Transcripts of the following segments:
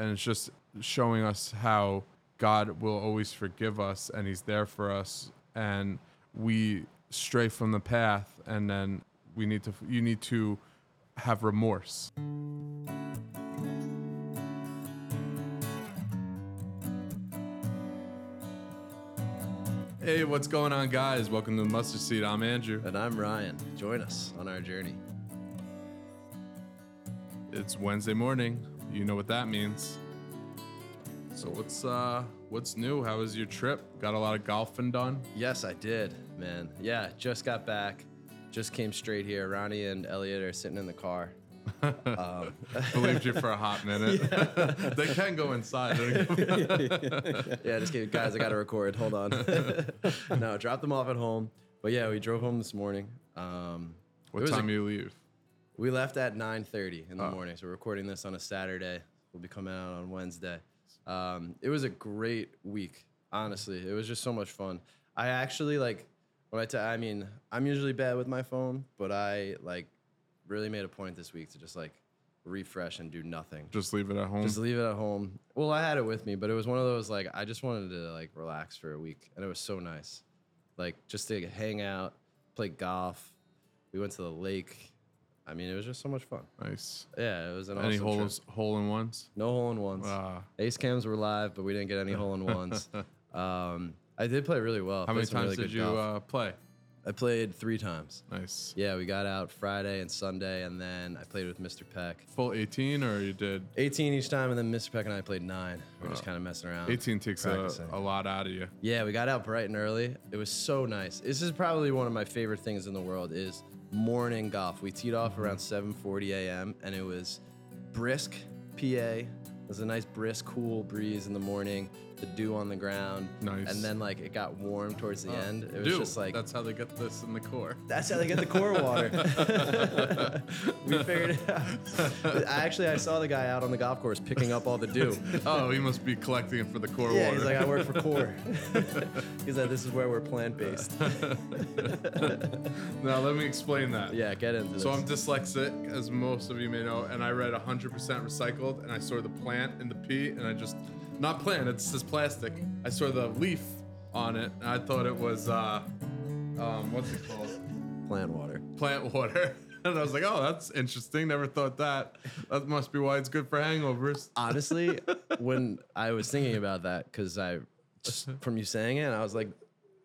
and it's just showing us how God will always forgive us and He's there for us, and we stray from the path, and then we need to you need to have remorse. Hey, what's going on, guys? Welcome to the Mustard Seed. I'm Andrew. And I'm Ryan. Join us on our journey. It's Wednesday morning. You know what that means. So what's uh what's new? How was your trip? Got a lot of golfing done? Yes, I did, man. Yeah, just got back. Just came straight here. Ronnie and Elliot are sitting in the car. Um, Believed you for a hot minute. they can go inside. yeah, just kidding. Guys, I got to record. Hold on. no, dropped them off at home. But yeah, we drove home this morning. Um, what a- time you leave? We left at 9.30 in the Oh. morning. So we're recording this on a Saturday. We'll be coming out on Wednesday. Um, it was a great week, honestly. It was just so much fun. I actually like when I t- I mean, I'm usually bad with my phone, but I like really made a point this week to just like refresh and do nothing. Just leave it at home. Just leave it at home. Well, I had it with me, but it was one of those like I just wanted to like relax for a week, and it was so nice. Like just to hang out, play golf. We went to the lake. I mean, it was just so much fun. nice. Yeah, it was an Any awesome holes trip. hole in ones? No hole in ones. Ah. Ace cams were live, but we didn't get any hole in ones. um, I did play really well. How many times really did you uh, play? I played three times. Nice. Yeah, we got out Friday and Sunday, and then I played with Mr. Peck. Full 18 or you did 18 each time, and then Mr. Peck and I played nine. We are just kind of messing around. 18 takes a, a lot out of you. Yeah, we got out bright and early. It was so nice. This is probably one of my favorite things in the world is morning golf. We teed off around 7:40 a.m. and it was brisk PA. It was a nice brisk cool breeze in the morning. The dew on the ground. Nice. And then like it got warm towards the oh. end. It was Dude, just like that's how they get this in the core. that's how they get the core water. we figured it out. I Actually, I saw the guy out on the golf course picking up all the dew. Oh, he must be collecting it for the core water. Yeah, water. he's like, I work for Core. he's like, this is where we're plant based. now let me explain that. Yeah, get into this. So I'm dyslexic, as most of you may know, and I read 100% recycled, and I saw the plant in the P, and I just not plant, it's just plastic. I saw the leaf on it, and I thought it was uh, um, what's it called? plant water. Plant water. And I was like, oh, that's interesting. Never thought that. That must be why it's good for hangovers. Honestly, when I was thinking about that, because I just from you saying it, I was like,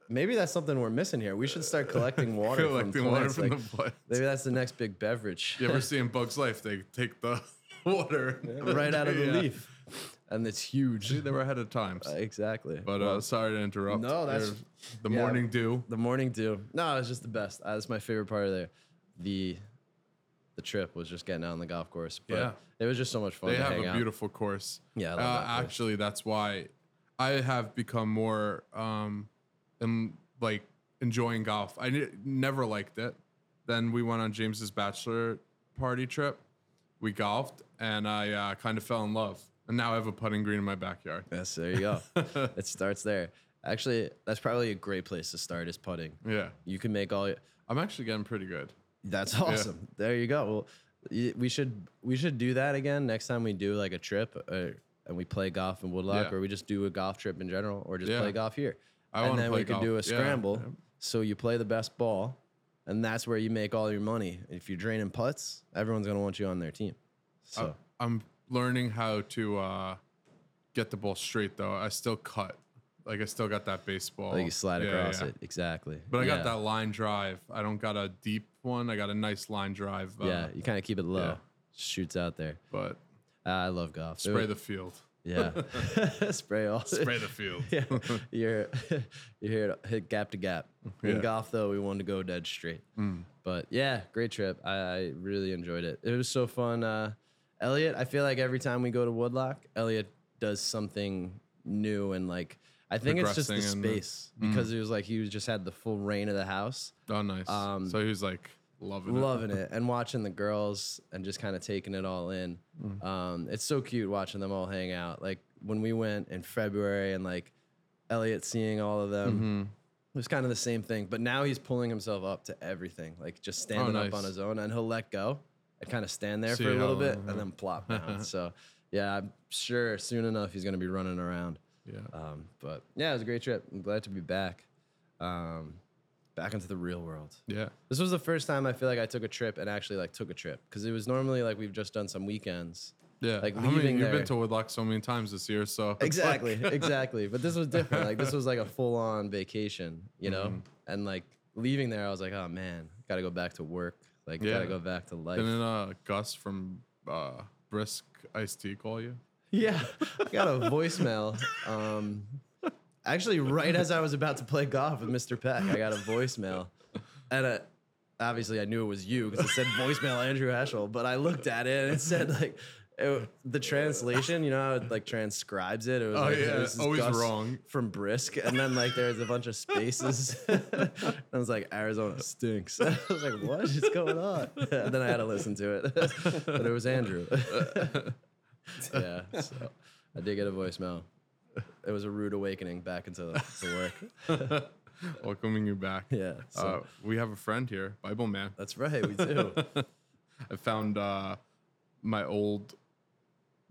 maybe that's something we're missing here. We should start collecting water Collecting from water plants. from like, the plant. Maybe that's the next big beverage. You ever see in Bug's Life, they take the water right out of the Yeah. leaf, and it's huge. See, they were ahead of times. exactly. But uh, sorry to interrupt. No, that's- the yeah. morning dew. the morning dew. No, it's just the best. Uh, That's my favorite part of there. The the trip was just getting out on the golf course. But Yeah. it was just so much fun They have a out. beautiful course. Yeah, I love uh, that actually, that's why I have become more um, and like enjoying golf. I ne- never liked it. Then we went on James's bachelor party trip. We golfed, and I uh, kind of fell in love. And now I have a putting green in my backyard. Yes, there you go. it starts there. Actually, that's probably a great place to start is putting. Yeah, You can make all. Your, I'm actually getting pretty good. That's awesome. There you go. Well, we should we should do that again next time we do like a trip uh, and we play golf in Woodlock, Yeah. or we just do a golf trip in general, or just Yeah. play golf here. I and then we could do a scramble. Yeah. So you play the best ball, and that's where you make all your money. If you're draining putts, everyone's gonna want you on their team. So I'm learning how to uh, get the ball straight though. I still cut. Like I still got that baseball. like you slide Yeah, across yeah. it exactly. But I got that line drive. I don't got a deep one. I got a nice line drive. Uh, Yeah, you kind of keep it low. Shoots out there. But Uh, I love golf. spray the field. yeah, spray all. Spray the field. yeah, you're you're here to hit gap to gap. In golf, though, we wanted to go dead straight. But yeah, great trip. I, I really enjoyed it. It was so fun. Uh, Elliot, I feel like every time we go to Woodlock, Elliot does something new and like I think it's just the Progressing and- space because it was like he was just had the full reign of the house. Oh, nice. Um, so he was like loving it. loving it and watching the girls and just kind of taking it all in. Um, it's so cute watching them all hang out. Like when we went in February and like Elliot seeing all of them, it was kind of the same thing. But now he's pulling himself up to everything, like just standing Oh, up nice. on his own, and he'll let go and kind of stand there See for a little bit and then plop down. so yeah, I'm sure soon enough he's gonna be running around. Yeah. Um, but yeah, it was a great trip. I'm glad to be back. Um, back into the real world. Yeah. This was the first time I feel like I took a trip and actually like took a trip because it was normally like we've just done some weekends. Yeah. Like I mean, leaving you've there- been to Woodlock so many times this year, so it's like- Exactly, exactly. But this was different. Like this was like a full on vacation, you know. Mm-hmm. And like leaving there, I was like, oh man, got to go back to work. Like Yeah. gotta go back to life. Didn't uh, Gus from uh, Brisk Iced Tea call you? Yeah, I got a voicemail. Um, actually, right as I was about to play golf with Mr. Peck, I got a voicemail, and uh, obviously I knew it was you because it said voicemail Andrew Heschel. But I looked at it and it said like it, the translation. You know how it like transcribes it. It was Oh, like, yeah, is always Gus wrong. from Brisk, and then like there's a bunch of spaces. and I was like, Arizona stinks. I was like, what is going on? and then I had to listen to it, but it was Andrew. yeah, so I did get a voicemail. It was a rude awakening back into to work. Welcoming you back. Yeah, so Uh, we have a friend here, Bible Man. that's right, we do. I found uh, my old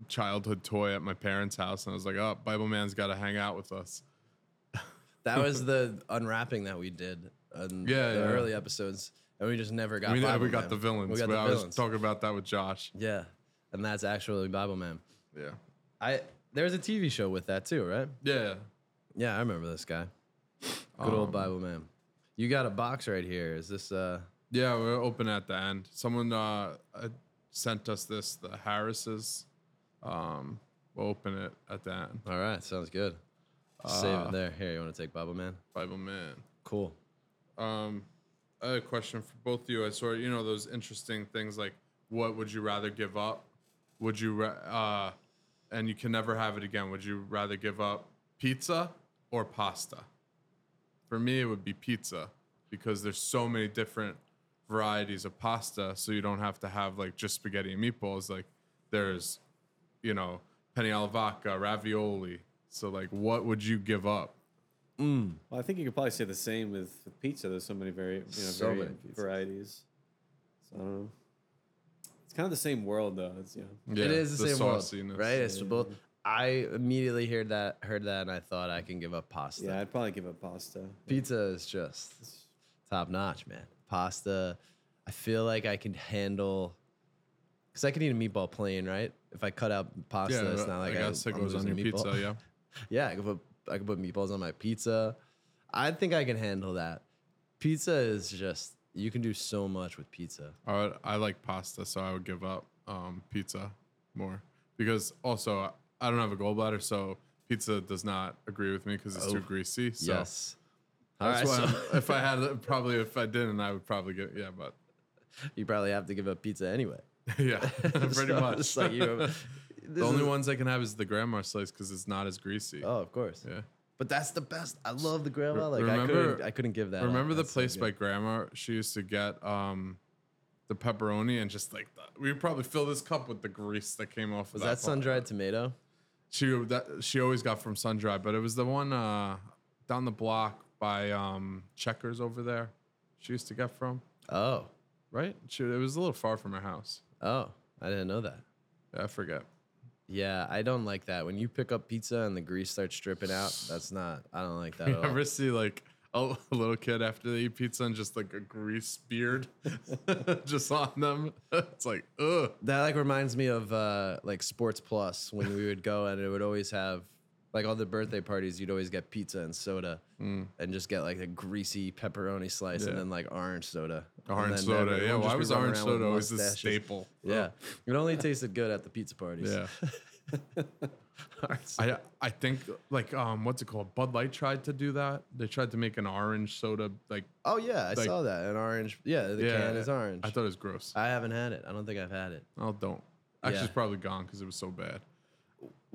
childhood toy at my parents' house, and I was like, "Oh, Bible Man's got to hang out with us." That was the unwrapping that we did in Yeah, the yeah. early episodes, and we just never got. we Bible we got Man. the villains. We got the I was villains. talking about that with Josh. yeah, and that's actually Bible Man. Yeah. I there was a TV show with that too, right? Yeah. Yeah, I remember this guy. Good old Um, Bible Man. You got a box right here. Is this uh? Yeah, we're open at the end. Someone uh, uh, sent us this, the Harris's. Um, we'll open it at the end. All right, sounds good. Save Uh, it there. Here, you want to take Bible Man? Bible Man. Cool. Um, I had a question for both of you. I saw, you know, those interesting things like what would you rather give up? Would you, ra- uh, and you can never have it again. Would you rather give up pizza or pasta? For me, it would be pizza because there's so many different varieties of pasta. So you don't have to have like just spaghetti and meatballs. Like there's, you know, penne alla vodka, ravioli. So like, what would you give up? Mm. Well, I think you could probably say the same with, with pizza. There's so many vari- you know, So many varieties. So I don't know. It's kind of the same world though. It's you know. it is the, same world, sauciness. right? It's both. I immediately heard that, heard that, and I thought I can give up pasta. Yeah, I'd probably give up pasta. Pizza is just top notch, man. Pasta, I feel like I can handle. Cause I can eat a meatball plain, right? If I cut out pasta, Yeah, it's not like I guess it I'm goes on your meatball. pizza. Yeah. Yeah, I could put I could put meatballs on my pizza. I think I can handle that. Pizza is just you can do so much with pizza. I would, I like pasta, so I would give up um, pizza more because also I don't have a gallbladder, so pizza does not agree with me because it's too Oh, greasy. So yes. All that's right, why so if I had probably if I didn't, I would probably get yeah, but you probably have to give up pizza anyway. yeah, pretty So much. Like you. the only ones I can have is the grandma slice because it's not as greasy. Oh, of course. Yeah. But that's the best. I love the grandma. Like I couldn't, I couldn't give that. up. Remember the so place good. by grandma? She used to get um, the pepperoni and just like the, we would probably fill this cup with the grease that came off. Was of that sun dried tomato? She that she always got from sun dried, but it was the one uh, down the block by um, Checkers over there. She used to get from Oh, right. She, it was a little far from her house. Oh, I didn't know that. I forgot. Yeah, I don't like that. When you pick up pizza and the grease starts dripping out, that's not. I don't like that You at all. ever see like a, little kid after they eat pizza and just like a grease beard just on them? it's like ugh. That like reminds me of uh, like Sports Plus when we would go and it would always have like all the birthday parties. You'd always get pizza and soda and just get like a greasy pepperoni slice and Mm. Then like orange soda. Orange soda. Yeah, why was orange soda always a staple? Yeah, it only tasted good at the pizza parties. Yeah. All right, so- I I think like um what's it called? Bud Light tried to do that. They tried to make an orange soda like oh yeah, I like- saw that. An orange. Yeah, the yeah, can is orange. I thought it was gross. I haven't had it. I don't think I've had it. Oh, don't. Actually, Yeah. it's probably gone because it was so bad.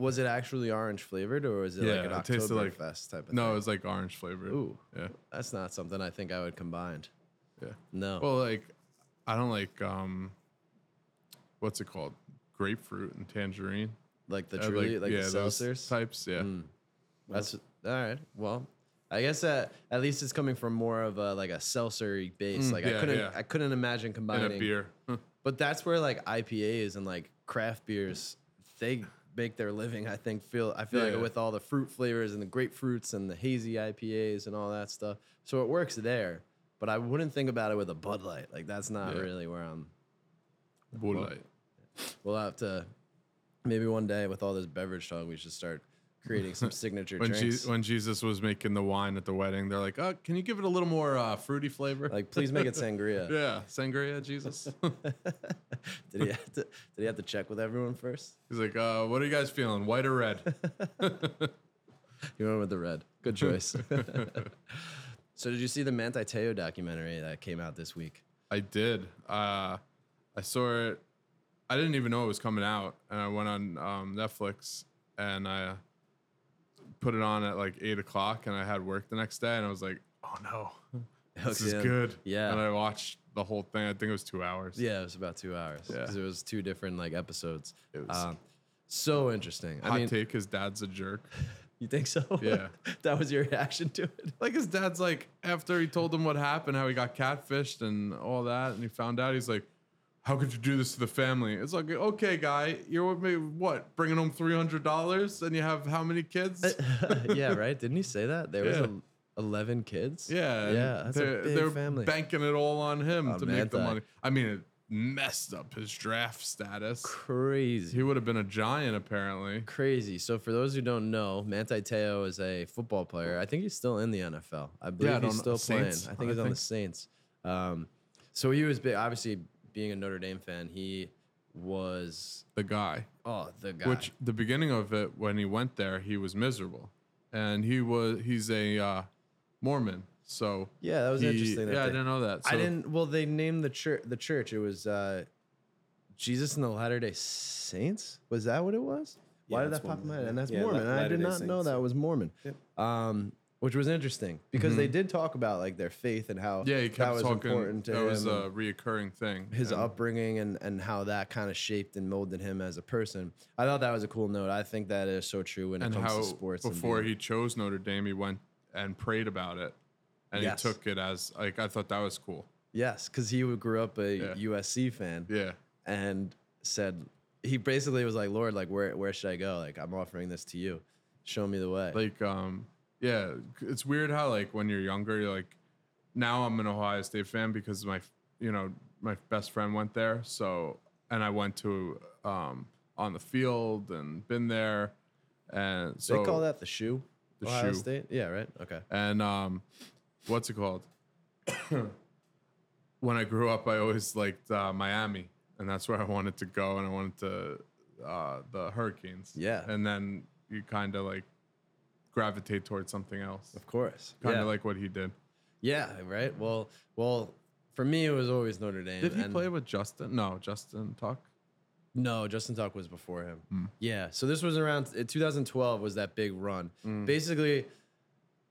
Was it actually orange flavored or was it Yeah, like an it tasted like- Oktoberfest type of thing? No, it was like orange flavored. Ooh, Yeah, that's not something I think I would combine. yeah. No. Well, like I don't like um, what's it called? Grapefruit and tangerine. like the I truly, like, yeah, the those seltzers. types. Yeah, Mm. That's all right. Well, I guess that at least it's coming from more of a like a seltzery base. Mm, like I yeah, couldn't, yeah. I couldn't imagine and combining a beer. Huh. But that's where like IPAs and like craft beers they make their living. I think feel I feel Yeah. like with all the fruit flavors and the grapefruits and the hazy IPAs and all that stuff. So it works there. But I wouldn't think about it with a Bud Light. Like that's not Yeah. really where I'm. Bud Light. We'll have to maybe one day with all this beverage talk, we should start creating some signature When, drinks. Je- when Jesus was making the wine at the wedding, they're like, "Oh, can you give it a little more uh, fruity flavor?" like, please make it sangria. yeah, sangria, Jesus. Did he have to? Did he have to check with everyone first? He's like, uh, "What are you guys feeling? White or red?" You went with the red. Good choice. so, did you see the Manti Te'o documentary that came out this week? I did. Uh, I saw it. I didn't even know it was coming out, and I went on um, Netflix and I put it on at like eight o'clock, and I had work the next day, and I was like, "Oh no, this is good." Yeah. and I watched the whole thing. I think it was two hours. Yeah, it was about two hours Yeah. because it was two different like episodes. It was- um, so interesting. Hot I mean, take: His dad's a jerk. you think so? Yeah. that was your reaction to it. Like his dad's like after he told him what happened, how he got catfished and all that, and he found out, he's like, "How could you do this to the family?" It's like, okay, guy, you're with me, what, bringing home three hundred dollars, and you have how many kids? yeah, right. Didn't he say that there Yeah. was a, eleven kids? yeah, yeah. That's they're, a big they're family. banking it all on him On to make the money. I mean, it messed up his draft status. Crazy. He would have been a giant apparently. Crazy. So for those who don't know, Manti Te'o is a football player. I think he's still in the NFL. I believe I he's still playing. I think I he's on the. Saints. Um, so he was big. Obviously, being a Notre Dame fan, he was The guy. oh the guy. Which the beginning of it, when he went there, he was miserable, and he was he's a uh, Mormon. So yeah, that was he- interesting. that yeah, I didn't know that. I didn't. Well, they named the church. The church. It was uh, Jesus and the Latter Day Saints. Was that what it was? Why Yeah, did that pop in my head? And that's Yeah, La- Mormon. and I did Latter-day not know that was Mormon. Yep. Um, which was interesting because they did talk about like their faith and how Mm-hmm. Yeah, he that was talking. important to that him. was a reoccurring thing. his and- upbringing and, and how that kind of shaped and molded him as a person. I thought that was a cool note. I think that is so true when and it comes how to sports. before he chose Notre Dame, he went and prayed about it, and Yes. he took it as like I thought that was cool. yes, because he grew up a Yeah. USC fan. Yeah, and said he basically was like, Lord, like where where should I go? Like I'm offering this to you. Show me the way. like um, yeah, it's weird how like when you're younger, you're like, now I'm an Ohio State fan because my you know my best friend went there, so and I went to um on the field and been there, and so they call that the shoe. The Ohio shoe. State. Yeah, right. Okay. And um, what's it called? when I grew up, I always liked uh, Miami, and that's where I wanted to go, and I wanted to uh, the Hurricanes. Yeah. And then you kind of like gravitate towards something else, Of course. kind of yeah. like what he did. yeah. Right. Well. Well. For me, it was always Notre Dame. Did he and- play with Justin? No, Justin Tuck. No, Justin Tuck was before him. Hmm. Yeah. So this was around uh, 2012 was that big run. Hmm. Basically,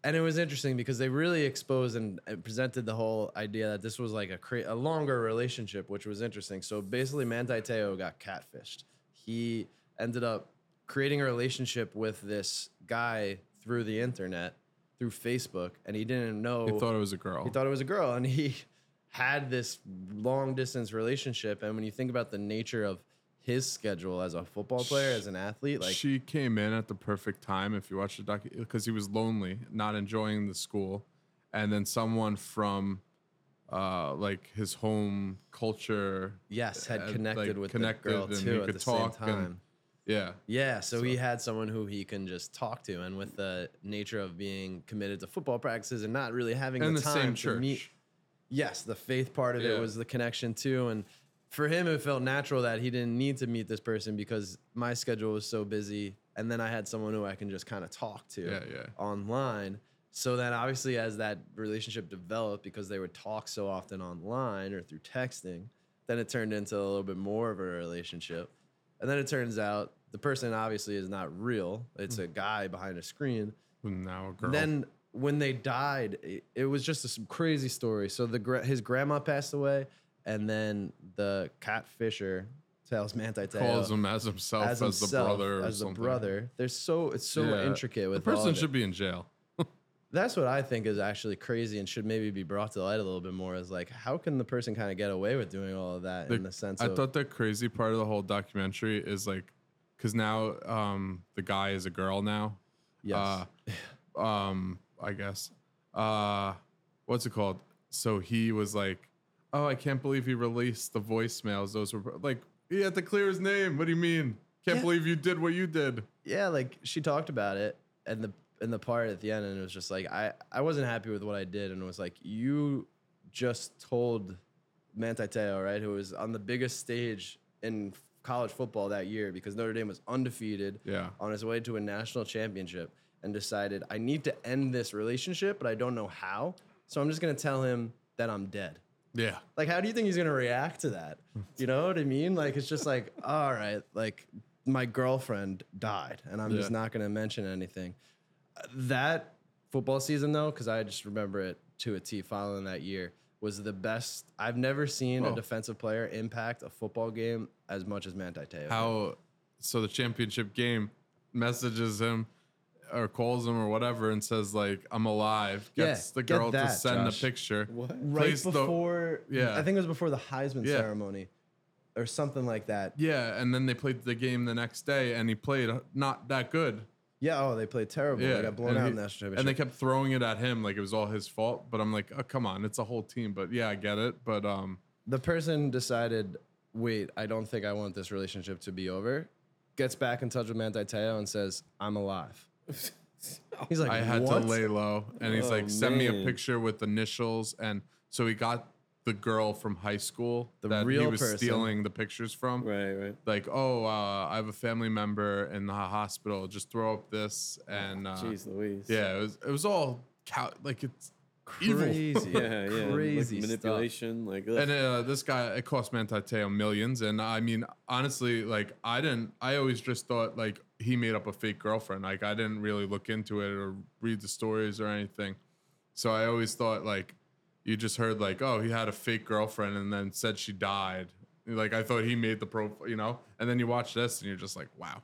and it was interesting because they really exposed and, and presented the whole idea that this was like a cra- a longer relationship, which was interesting. So basically, Manti Te'o got catfished. He ended up creating a relationship with this guy through the internet, through Facebook, and he didn't know He thought it was a girl. he thought it was a girl, and he had this long distance relationship. And when you think about the nature of his schedule as a football player, as an athlete, like she came in at the perfect time if you watch the doc because he was lonely not enjoying the school and then someone from uh like his home culture yes, had uh, like, connected with connected the girl and too at the same and- time. Yeah Yeah, so, he had someone who he can just talk to, and with the nature of being committed to football practices and not really having the, the time to meet yes, the faith part of it was the connection too. And for him, it felt natural that he didn't need to meet this person because my schedule was so busy. And then I had someone who I can just kind of talk to Yeah, yeah. online. So then, obviously, as that relationship developed, because they would talk so often online or through texting, then it turned into a little bit more of a relationship. And then it turns out the person obviously is not real, it's a mm. guy behind a screen. now a girl Then when they died, it, it was just a crazy story. So the gra- his grandma passed away, and then the catfisher tells Manti Te'o calls him as himself as, as, the brother as the brother. There's so it's so Yeah. intricate with the all person of it. should be in jail That's what I think is actually crazy and should maybe be brought to light a little bit more. Is like how can the person kind of get away with doing all of that in the sense I of thought the crazy part of the whole documentary is like because now um, the guy is a girl now. Yes. Uh, um, I guess. Uh, what's it called? So he was like, "Oh, I can't believe he released the voicemails. Those were like he had to clear his name. What do you mean? Can't Yeah. believe you did what you did." yeah, like she talked about it and the in the part at the end, and it was just like I I wasn't happy with what I did, and it was like you just told Manti Te'o, right, who was on the biggest stage in college football that year because Notre Dame was undefeated, Yeah. on his way to a national championship, and decided I need to end this relationship, but I don't know how, so I'm just gonna tell him that I'm dead. Yeah. Like, how do you think he's gonna react to that? You know what I mean? Like, it's just like, all right, like my girlfriend died, and I'm just not gonna mention anything. That football season, though, because I just remember it to a T. Following that year was the best. I've never seen a defensive player impact a football game as much as Manti Te'o. How? So the championship game messages him or calls him or whatever and says like, "I'm alive." Yeah, Gets the get girl to send Josh. the picture. What? right plays the- before? Yeah. I think it was before the Heisman Yeah. ceremony, or something like that. Yeah, and then they played the game the next day, and he played not that good. Yeah. Oh, they played terrible. Yeah, They got blown and out he- in the national championship. And they kept throwing it at him like it was all his fault. But I'm like, oh, come on, it's a whole team. But yeah, I get it. But um, the person decided, wait, I don't think I want this relationship to be over. Gets back in touch with Manti Te'o and says, I'm alive. He's like, I had what? to lay low, and he's Oh, like, send me a picture with initials, and so he got the girl from high school The that he real was person. stealing the pictures from. Right, right. Like, oh, uh, I have a family member in the hospital. Just throw up this, and uh, Jeez Louise. yeah, it was it was all cow- like it's evil. Crazy. Yeah, yeah. Crazy like stuff. manipulation. Like, ugh. And uh, this guy, it cost Manti Te'o millions. And I mean, honestly, like I didn't. I always just thought like he made up a fake girlfriend. Like I didn't really look into it or read the stories or anything. So I always thought like you just heard like, oh, he had a fake girlfriend and then said she died. Like I thought he made the profile, you know. And then you watch this and you're just like, wow.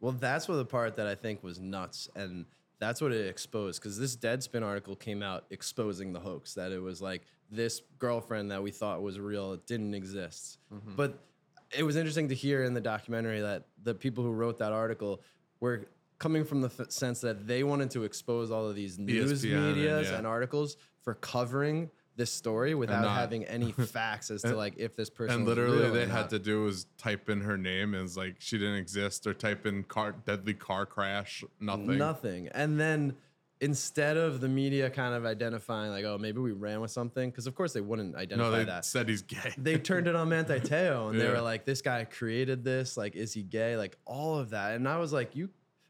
Well, that's what the part that I think was nuts, and that's what it exposed. Because this Deadspin article came out exposing the hoax that it was like this girlfriend that we thought was real, it didn't exist. Mm-hmm. But it was interesting to hear in the documentary that the people who wrote that article were coming from the f- sense that they wanted to expose all of these news ESPN and- medias yeah. and articles for covering this story without not- having any facts as to like if this person And literally, they had to do was type in her name and it's like she didn't exist, or type in car deadly car crash, nothing. Nothing. And then instead of the media kind of identifying like, oh, maybe we ran with something, because of course they wouldn't identify No, they that. said he's gay. They turned it on Manti Te'o and they were like, this guy created this. Like, is he gay? Like all of that. And I was like, you,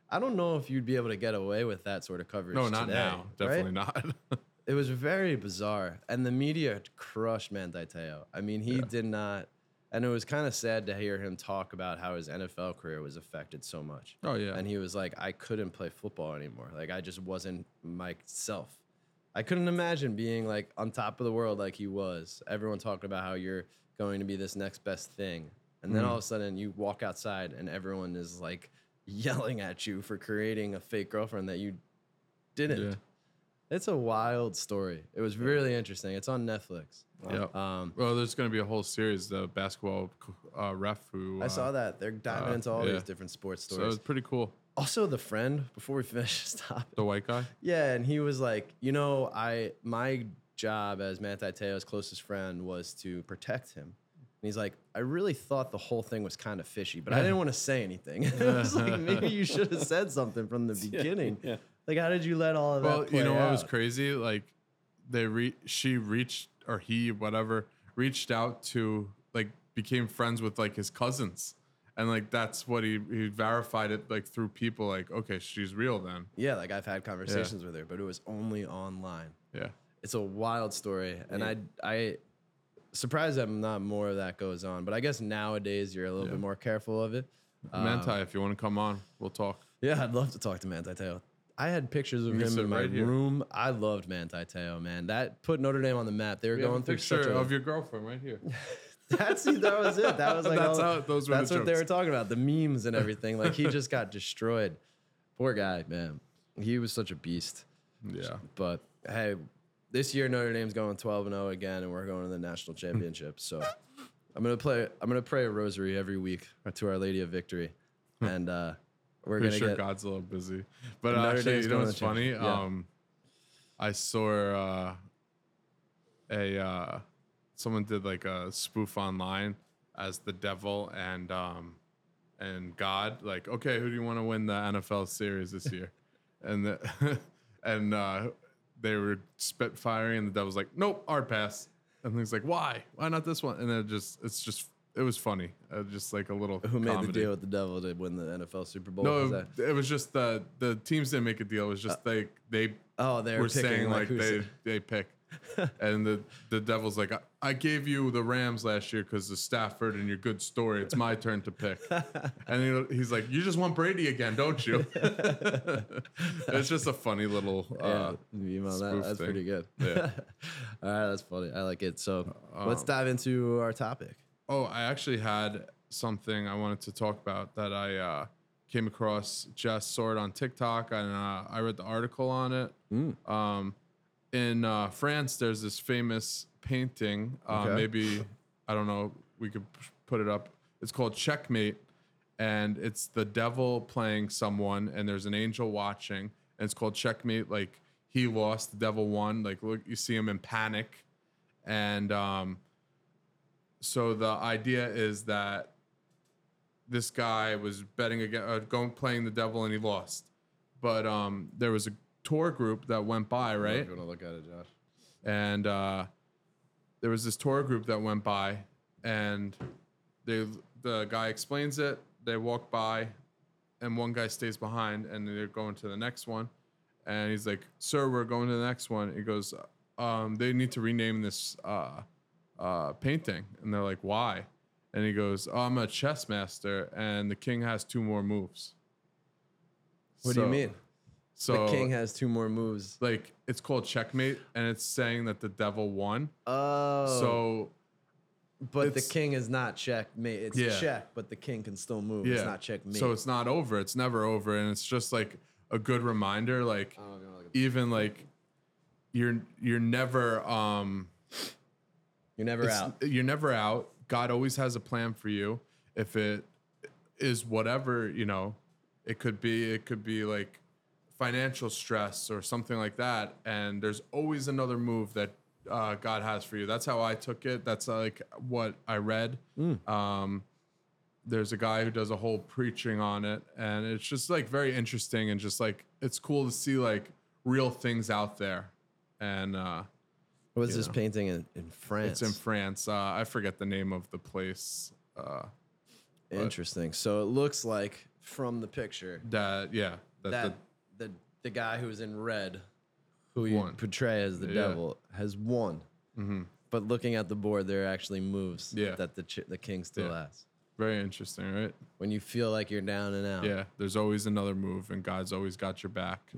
I don't know if you'd be able to get away with that sort of coverage. no, not today, now. right? Definitely not. It was very bizarre. And the media crushed Manti. I mean, he did not. And it was kind of sad to hear him talk about how his NFL career was affected so much. Oh, yeah. And he was like, I couldn't play football anymore. Like, I just wasn't myself. I couldn't imagine being like on top of the world like he was. Everyone talking about how you're going to be this next best thing. And Mm. then all of a sudden you walk outside and everyone is like yelling at you for creating a fake girlfriend that you didn't. Yeah. It's a wild story. It was really interesting. It's on Netflix. Yep. Um, well, there's going to be a whole series, the basketball uh, ref who. I uh, saw that. They're diving uh, into all yeah. these different sports stories. So stories. it's pretty cool. also, the friend, before we finish this topic, The white guy. Yeah, and he was like, you know, I my job as Manti Te'o's closest friend was to protect him. And he's like, I really thought the whole thing was kind of fishy, but I didn't want to say anything. it was like maybe you should have said something from the beginning. yeah. Like, how did you let all of Well, that play you know what was crazy? Like, they re- she reached or he whatever reached out to like became friends with like his cousins, and like that's what he he verified it like through people like okay she's real then Yeah, like I've had conversations with her, but it was only online. yeah It's a wild story, and I I surprised that not more of that goes on. But I guess nowadays you're a little Yeah. bit more careful of it. Um, Manti if you want to come on we'll talk Yeah, I'd love to talk to Manti Te'o. I had pictures of him in my right room. I loved Manti Te'o, man. That put Notre Dame on the map. They were going through such a. of your girlfriend right here that's that was it. That was like That's all- how- those were the That's what they were talking about. The memes and everything. Like he just got destroyed. Poor guy, man. He was such a beast. yeah But hey, this year Notre Dame's going 12 and 0 again, and we're going to the national championship. So I'm gonna play. I'm gonna pray a rosary every week to Our Lady of Victory. and uh, we're Pretty gonna sure get. God's a little busy. But uh, Notre actually, Dame's you know going what's funny? Yeah. Um, I saw uh, a uh, someone did like a spoof online as the devil and um, and God. Like, okay, who do you want to win the NFL series this year? and the, and uh, they were spitfiring, and the devil's like, nope, our pass. And he's like, why? Why not this one? And then it just it's just it was funny, uh, just like a little. who made the deal with the devil to win the NFL Super Bowl? No, Was that- it was just the the teams didn't make a deal. It was just like they oh, they were, were picking, saying like who's- they they pick, and the the devil's like I, I gave you the Rams last year because of Stafford and your good story. It's my turn to pick, and he, he's like, you just want Brady again, don't you? it's just a funny little. Yeah, Uh, you know, that, that's thing. pretty good. Yeah. All right, that's funny. I like it. So let's Um, dive into our topic. Oh, I actually had something I wanted to talk about that I uh, came across. Just saw it on TikTok, and uh, I read the article on it. Mm. Um, in uh, France, there's this famous painting. Uh, Okay. Maybe I don't know. We could put it up. It's called Checkmate, and it's the devil playing someone, and there's an angel watching, and it's called Checkmate. Like he lost, the devil won. Like look, you see him in panic, and um, so the idea is that this guy was betting again, uh, going playing the devil, and he lost. But um, there was a tour group that went by, right? You want to look at it, Josh? and uh, there was this tour group that went by, and they the guy explains it. They walk by, and one guy stays behind, and they're going to the next one, and he's like, "Sir, we're going to the next one." He goes, um, "They need to rename this uh, uh, painting," and they're like, "Why?" And he goes, oh, "I'm a chess master, and the king has two more moves." What do you mean? So the king has two more moves. like it's called checkmate, and it's saying that the devil won. Oh, So but the king is not checkmate. It's Yeah. check, but the king can still move. yeah, It's not checkmate. So it's not over. It's never over, and it's just like a good reminder. Like I don't know if you wanna look at- even like you're you're never um You're never it's- out. You're never out. God always has a plan for you. If it is whatever, you know, it could be it could be like financial stress or something like that. And there's always another move that uh, God has for you. That's how I took it. That's like what I read. Um, there's a guy who does a whole preaching on it, and it's just like very interesting and just like it's cool to see like real things out there. And uh, What's you this know. painting in, in France? it's in France. Uh, I forget the name of the place. Uh, Interesting. So it looks like from the picture that yeah, that, that the the guy who's in red, who you Won. portray as the Yeah. devil, has won. Mhm. But looking at the board, there are actually moves Yeah. that the ch- the king still Yeah. has. very interesting, right? When you feel like you're down and out, Yeah, there's always another move, and God's always got your back.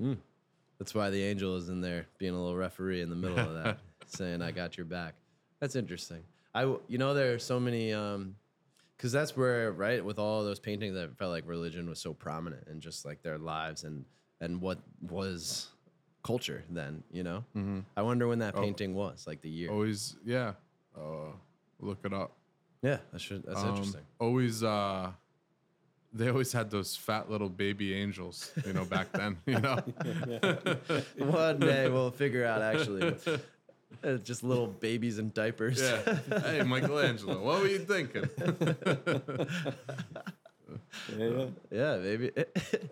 that's why the angel is in there being a little referee in the middle of that, saying, "I got your back." That's interesting. I you know, there are so many, um, because that's where, right, with all those paintings, I felt like religion was so prominent and just like their lives and and what was culture then. You know, Mm-hmm. I wonder when that painting was, like the year. Always, yeah. Uh, look it up. Yeah, that's should, that's Um, interesting. Always, uh, they always had those fat little baby angels, you know, back then. You know, One day we'll figure out actually. Uh, just little babies in diapers. yeah. Hey, Michelangelo, what were you thinking? Yeah, yeah. yeah, maybe.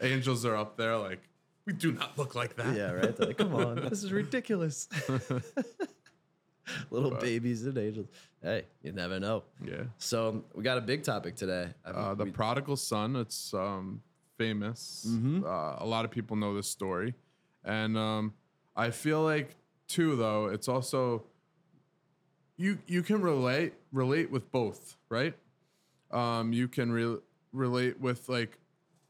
Angels are up there, like we do not look like that. yeah, right. They're like, come on, this is ridiculous. little But- babies and angels. Hey, you never know. yeah. So we got a big topic today. I Uh, the we- prodigal son. It's um, famous. Mm-hmm. Uh, a lot of people know this story, and um, I feel like too though it's also you you can relate relate with both, right? Um, you can re- relate with like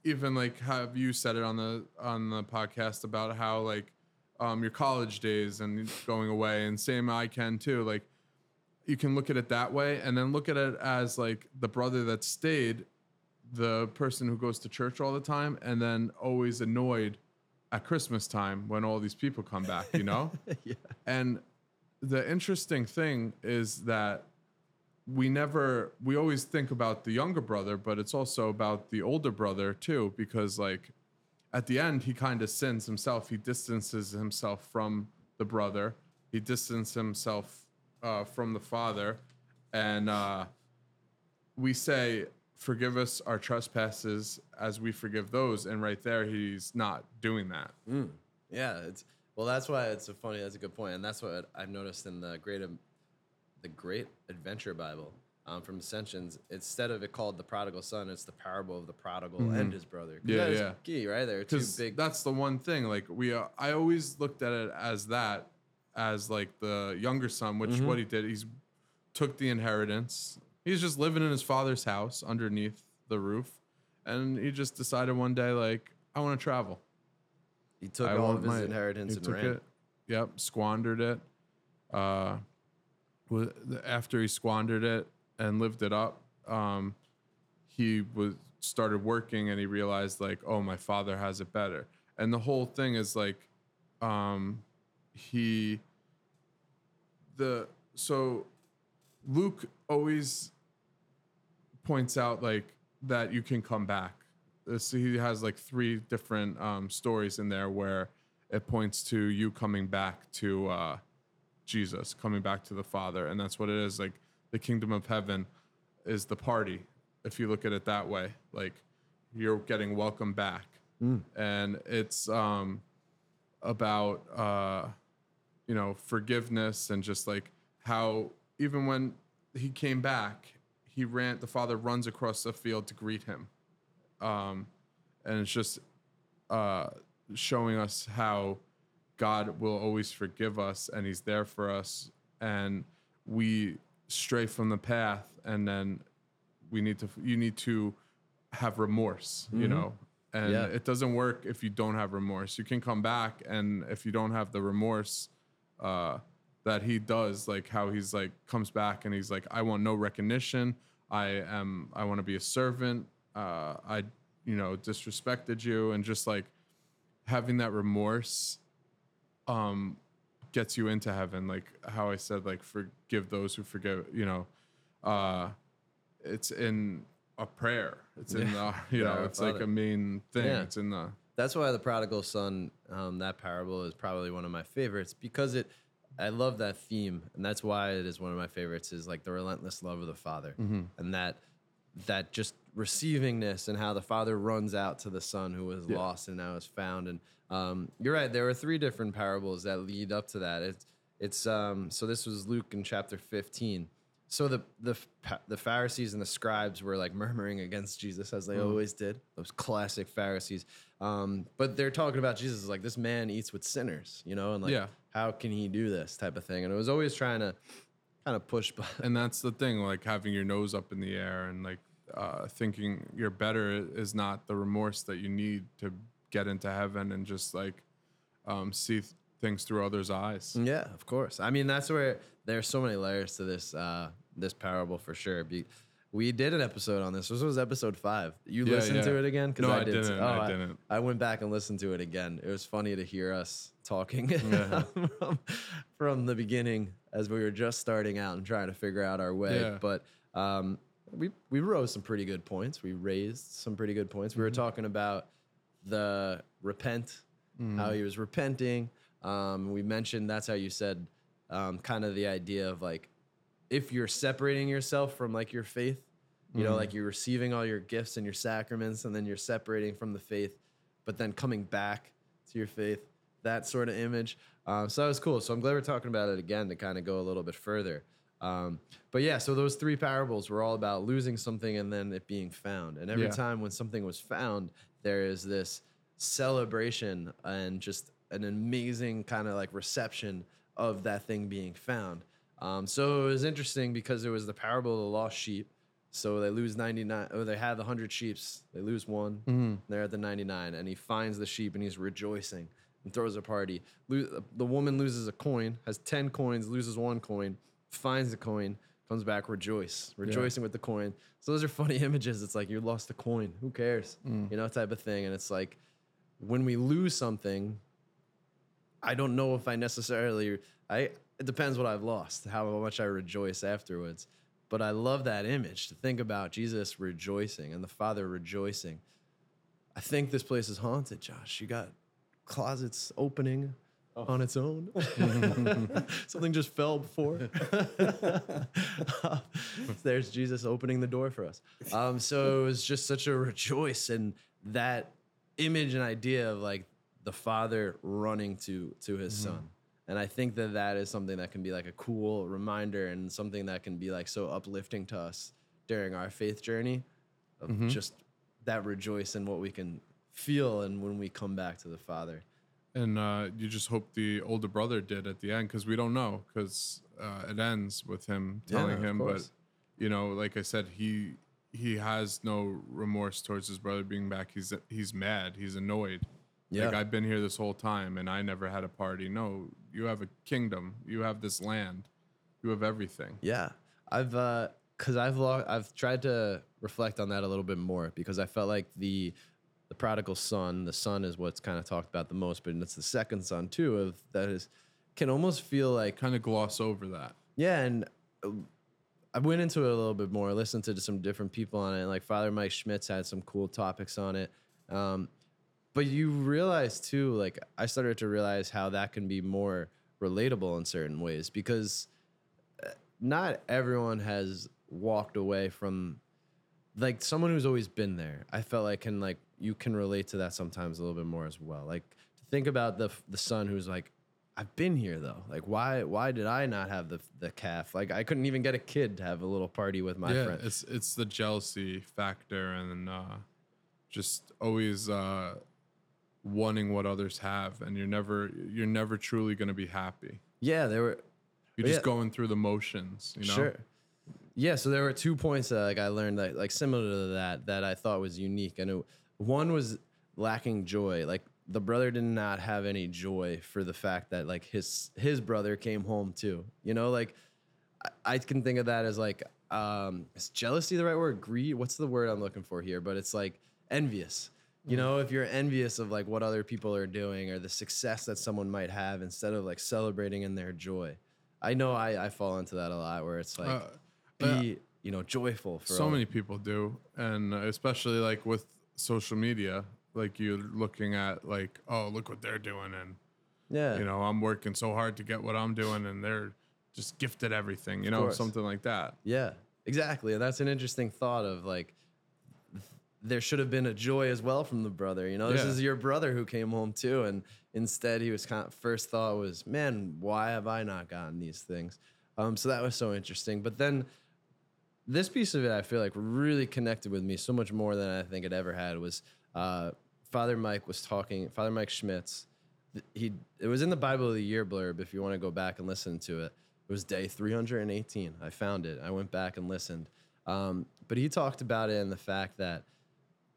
even like have you said it on the on the podcast about how like um, your college days and going away, and same I can too. Like you can look at it that way, and then look at it as like the brother that stayed, the person who goes to church all the time, and then always annoyed at Christmas time when all these people come back. You know. yeah. And the interesting thing is that we never we always think about the younger brother, but it's also about the older brother too, because like at the end he kind of sins himself. He distances himself from the brother. He distances himself uh, from the father, and uh, we say, "Forgive us our trespasses, as we forgive those." And right there, he's not doing that. Yeah, it's well. That's why it's a funny. That's a good point, and that's what I've noticed in the great, the Great Adventure Bible um, from Ascensions. Instead of it called the prodigal son, it's the parable of the prodigal and his brother. Mm-hmm. Yeah, yeah. key, right? There two big. that's the one thing like we uh, i always looked at it as that as like the younger son which Mm-hmm. what he did he's took the inheritance he's just living in his father's house underneath the roof and he just decided one day like i want to travel. He took I all of his my- inheritance and took ran. it. Yep squandered it uh after he squandered it and lived it up um he was started working and he realized like oh my father has it better. And the whole thing is like um he the so luke always points out like that you can come back. This he has like three different um stories in there where it points to you coming back to uh jesus coming back to the father. And that's what it is like the kingdom of heaven is the party if you look at it that way. Like you're getting welcome back. And it's um about uh you know forgiveness and just like how even when he came back he ran the father runs across the field to greet him. Um and it's just uh showing us how god will always forgive us and he's there for us. And we stray from the path and then we need to you need to have remorse you know? And Yeah. it doesn't work if you don't have remorse. You can come back and if you don't have the remorse uh that he does like how he's like comes back and he's like i want no recognition. I am i want to be a servant. Uh i you know disrespected you. And just like having that remorse um gets you into heaven. Like how i said like forgive those who forgive you know? Uh it's in a prayer. It's in the you know Our it's like Father. a main thing. Yeah. it's in the That's why the prodigal son, um, that parable is probably one of my favorites because it. I love that theme, and that's why it is one of my favorites. Is like the relentless love of the father, and that that just receivingness and how the father runs out to the son who was lost and now is found. And um, you're right. There are three different parables that lead up to that. It's it's um, so this was Luke in chapter 15. So the the the Pharisees and the scribes were like murmuring against Jesus as they Mm. always did. Those classic Pharisees. Um, but they're talking about Jesus like this man eats with sinners, you know, and like Yeah. how can he do this type of thing? And it was always trying to kind of push. bu- and that's the thing like having your nose up in the air and like uh, thinking you're better is not the remorse that you need to get into heaven and just like um, see things through others eyes Yeah, of course. I mean, that's where there's so many layers to this uh, this parable for sure. Be, we did an episode on this. This was episode five. You Yeah, listened to it again? No, I did didn't. I didn't. I went back and listened to it again. It was funny to hear us talking from, from the beginning as we were just starting out and trying to figure out our way. Yeah. But um, we we rose some pretty good points. We raised some pretty good points. We were Mm-hmm. talking about the repent, Mm-hmm. how he was repenting. Um, we mentioned that's how you said um, kind of the idea of like if you're separating yourself from like your faith, you know, like you're receiving all your gifts and your sacraments, and then you're separating from the faith, but then coming back to your faith, that sort of image. Um, so that was cool. So I'm glad we're talking about it again to kind of go a little bit further. Um, but yeah, so those three parables were all about losing something and then it being found. And every Yeah. time when something was found, there is this celebration and just an amazing kind of like reception of that thing being found. Um, so it was interesting because it was the parable of the lost sheep. So they lose 99, or they have the 100 sheeps. They lose one. They're at the 99. And he finds the sheep and he's rejoicing and throws a party. Lo- the woman loses a coin, has 10 coins, loses one coin, finds the coin, comes back, rejoice, rejoicing with the coin. So those are funny images. It's like you lost a coin. Who cares? You know, type of thing. And it's like when we lose something, I don't know if I necessarily I it depends what I've lost, how much I rejoice afterwards. But I love that image to think about Jesus rejoicing and the Father rejoicing. I think this place is haunted, Josh. You got closets opening on its own. Something just fell before. There's Jesus opening the door for us. Um, so it was just such a rejoice and that image and idea of like the father running to to his son. And I think that that is something that can be like a cool reminder and something that can be like so uplifting to us during our faith journey of just that rejoice in what we can feel and when we come back to the father. And uh, you just hope the older brother did at the end because we don't know because uh, it ends with him Yeah, telling of him. But you know, like I said, he he has no remorse towards his brother being back. He's he's mad. He's annoyed. Like Yeah. I've been here this whole time and I never had a party. No, you have a kingdom. You have this land. You have everything. Yeah, I've uh, cause I've lo- I've tried to reflect on that a little bit more because I felt like the the prodigal son, the son is what's kind of talked about the most, but it's the second son too of that is can almost feel like Kind of gloss over that. yeah, and uh, I went into it a little bit more, listened to some different people on it. Like Father Mike Schmitz had some cool topics on it. Um, but you realize too, like I started to realize how that can be more relatable in certain ways because uh, not everyone has walked away from like someone who's always been there. I felt like can like you can relate to that sometimes a little bit more as well. Like to think about the the son who's like I've been here though. Like why why did I not have the the calf? Like I couldn't even get a kid to have a little party with my yeah, friend. it's it's the jealousy factor and uh, just always uh, wanting what others have, and you're never you're never truly going to be happy. Yeah, there were You're Yeah. just going through the motions. You know. Sure. Yeah, so there were two points that like I learned that like similar to that that I thought was unique, and it, one was lacking joy. Like the brother did not have any joy for the fact that like his his brother came home too. You know, like I, I can think of that as like um is jealousy the right word? Greed? What's the word I'm looking for here? But it's like envious. You know, if you're envious of like what other people are doing or the success that someone might have instead of like celebrating in their joy. I know I, I fall into that a lot where it's like Uh, be you know joyful for so all- many people do and uh, especially like with social media like you're looking at like oh look what they're doing and yeah. you know i'm working so hard to get what i'm doing and they're just gifted everything you know something like that. Yeah exactly and that's an interesting thought of like there should have been a joy as well from the brother you know? This Yeah. is your brother who came home too and instead he was kind of first thought was man why have i not gotten these things? Um so that was so interesting. But then this piece of it I feel like really connected with me so much more than I think it ever had was uh, Father Mike was talking Father Mike Schmitz he it was in the Bible of the Year blurb if you want to go back and listen to it. It was day 318 I found it. I went back and listened. Um, but he talked about it in the fact that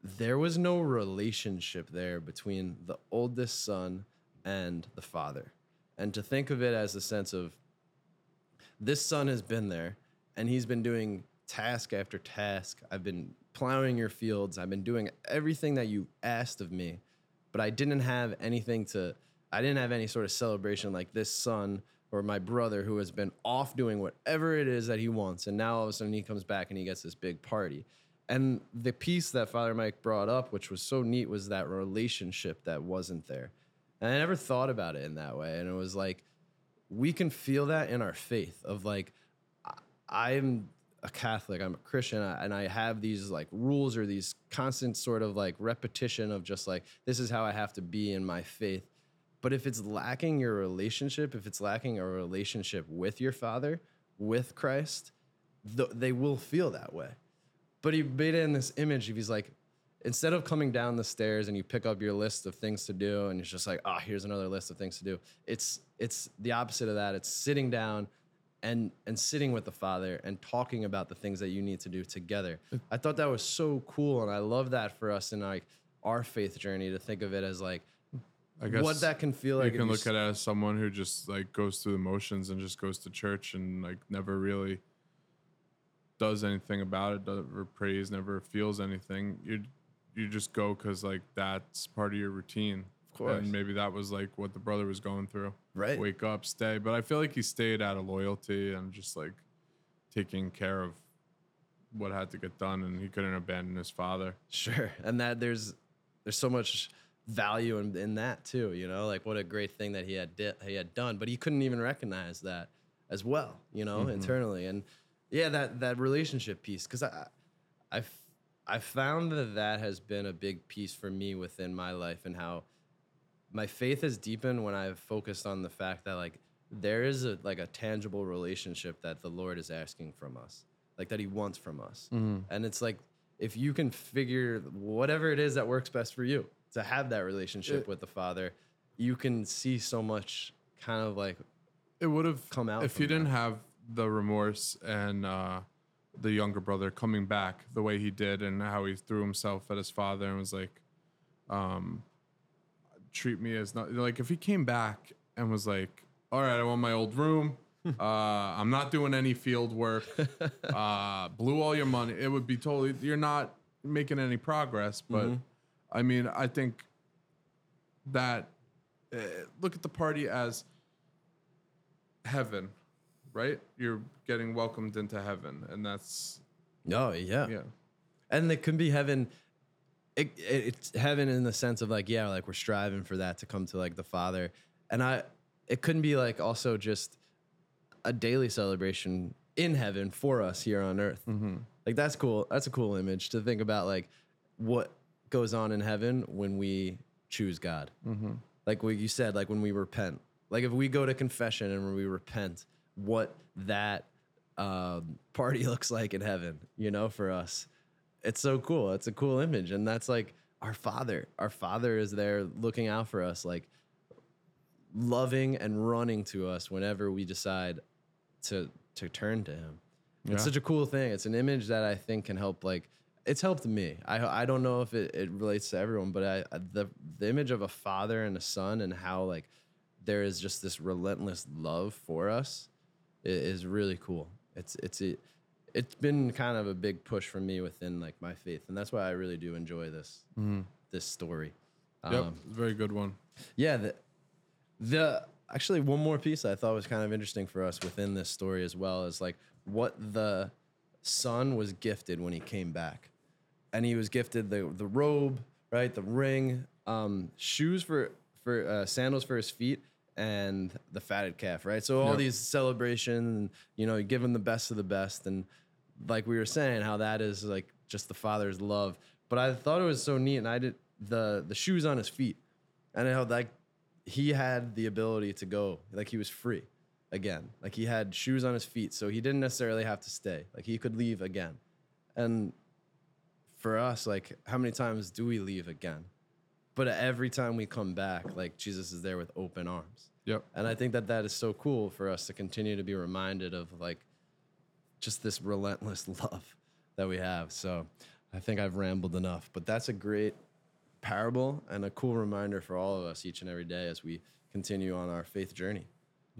there was no relationship there between the oldest son and the father and to think of it as a sense of this son has been there and he's been doing task after task. I've been plowing your fields. I've been doing everything that you asked of me, but I didn't have anything to, I didn't have any sort of celebration like this son or my brother who has been off doing whatever it is that he wants. And now all of a sudden he comes back and he gets this big party. And the piece that Father Mike brought up, which was so neat, was that relationship that wasn't there. And I never thought about it in that way. And it was like, we can feel that in our faith of like i'm a catholic i'm a christian and i have these like rules or these constant sort of like repetition of just like this is how i have to be in my faith but if it's lacking your relationship if it's lacking a relationship with your father with christ th- they will feel that way but he made it in this image of he's like instead of coming down the stairs and you pick up your list of things to do and it's just like oh here's another list of things to do it's it's the opposite of that it's sitting down and and sitting with the father and talking about the things that you need to do together i thought that was so cool and i love that for us in like our faith journey to think of it as like i guess what that can feel like. you can look at it as someone who just like goes through the motions and just goes to church and like never really does anything about it never prays never feels anything you you just go because like that's part of your routine Of course. and maybe that was like what the brother was going through Right. wake up stay but i feel like he stayed out of loyalty and just like taking care of what had to get done, and he couldn't abandon his father. Sure, and that there's there's so much value in, in that too. You know, like what a great thing that he had di- he had done, but he couldn't even recognize that as well. You know, mm-hmm. internally, and yeah, that that relationship piece because I I've I found that that has been a big piece for me within my life and how my faith has deepened when I've focused on the fact that like there is a like a tangible relationship that the Lord is asking from us, like that He wants from us, mm-hmm. and it's like if you can figure whatever it is that works best for you to have that relationship It- with the Father, you can see so much kind of like It would have Come out if you didn't have the remorse and uh, the younger brother coming back the way he did, and how he threw himself at his father and was like, um, "Treat me as not like." If he came back and was like, "All right, I want my old room." uh, I'm not doing any field work. Uh, blew all your money. It would be totally. You're not making any progress. But I mean, I think that uh, look at the party as heaven, right? You're getting welcomed into heaven, and that's oh yeah, yeah, and it can be heaven it, it, it's heaven in the sense of like yeah like we're striving for that to come to like the father. And i it couldn't be like also just a daily celebration in heaven for us here on earth. Mm-hmm. Like that's cool that's a cool image to think about like what goes on in heaven when we choose god. Mm-hmm. Like what you said like when we repent. Like if we go to confession and when we repent what that um, party looks like in heaven you know for us. It's so cool. It's a cool image. And that's like our father our father is there looking out for us like loving and running to us whenever we decide to to turn to him. Yeah. it's such a cool thing. It's an image that i think can help like it's helped me. I i don't know if it, it relates to everyone but i the the image of a father and a son and how like there is just this relentless love for us is really cool. It's it's a, it's been kind of a big push for me within like my faith and that's why i really do enjoy this this story. Yep, Um, very good one. yeah, the, the actually one more piece I thought was kind of interesting for us within this story as well is like what the son was gifted when he came back, and he was gifted the the robe, right, the ring, um, shoes for for uh, sandals for his feet, and the fatted calf, right. So all Yep. these celebrations, you know, you give him the best of the best, and like we were saying, how that is like just the father's love. But I thought it was so neat, and I did the the shoes on his feet, and how like he had the ability to go, like he was free again, like he had shoes on his feet, so he didn't necessarily have to stay, like he could leave again. And for us, like how many times do we leave again? But every time we come back, like Jesus is there with open arms. Yep. And I think that that is so cool for us to continue to be reminded of like just this relentless love that we have. So I think I've rambled enough, but that's a great parable and a cool reminder for all of us each and every day as we continue on our faith journey.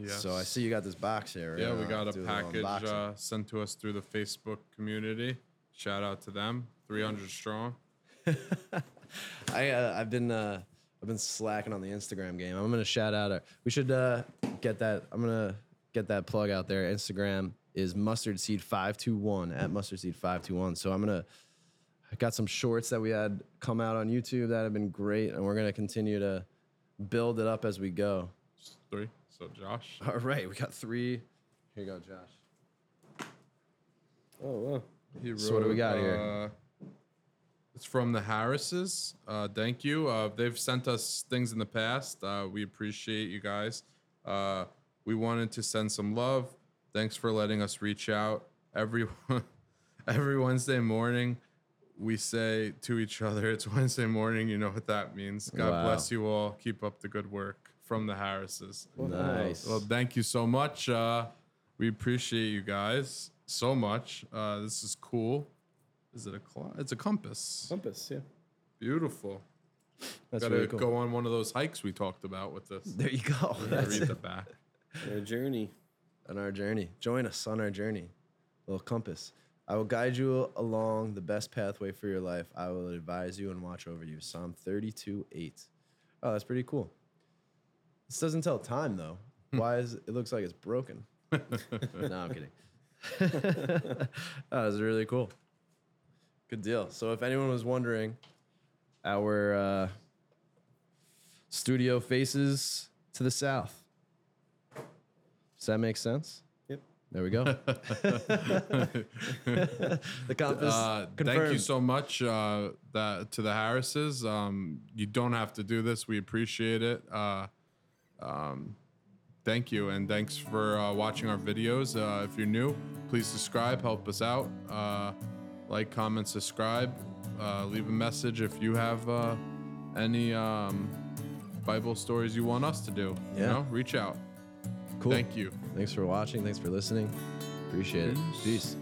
So I see you got this box here. Yeah, We're we gonna got a package uh, sent to us through the Facebook community. Shout out to them, 300 strong. I uh, I've been uh, I've been slacking on the Instagram game. I'm gonna shout out. Our, we should uh, get that. I'm gonna get that plug out there. Instagram is mustard seed five two one at mustard seed five two one. So I'm gonna. I got some shorts that we had come out on YouTube that have been great, and we're gonna continue to build it up as we go. Three. So Josh. All right, we got three. Here you go, Josh. Oh wow. He So what do we got here? It's from the Harrises. Uh, thank you. Uh, they've sent us things in the past. Uh, we appreciate you guys. Uh, we wanted to send some love. Thanks for letting us reach out every every Wednesday morning. We say to each other, "It's Wednesday morning." You know what that means. God Wow. bless you all. Keep up the good work from the Harrises. Nice. Well, thank you so much. Uh, we appreciate you guys so much. Uh, this is cool. Is it a clock? It's a compass. Compass, yeah. Beautiful. That's Gotta really cool. go on one of those hikes we talked about with this. There you go. That's Read the back. Our journey. on our journey. Join us on our journey. little compass. I will guide you along the best pathway for your life. I will advise you and watch over you. Psalm 32 8. Oh, that's pretty cool. This doesn't tell time though. Hmm. Why is it looks like it's broken? no, I'm kidding. that was really cool. Good deal. So, if anyone was wondering, our uh, studio faces to the south. Does that make sense? Yep. There we go. the compass. Uh, thank you so much uh, that to the Harrises. Um, you don't have to do this. We appreciate it. Uh, um, thank you, and thanks for uh, watching our videos. Uh, if you're new, please subscribe. Help us out. Like, comment, subscribe. Uh, leave a message if you have uh, any um, Bible stories you want us to do. You Yeah. know, reach out. Cool. Thank you. Thanks for watching. Thanks for listening. Appreciate it. Peace.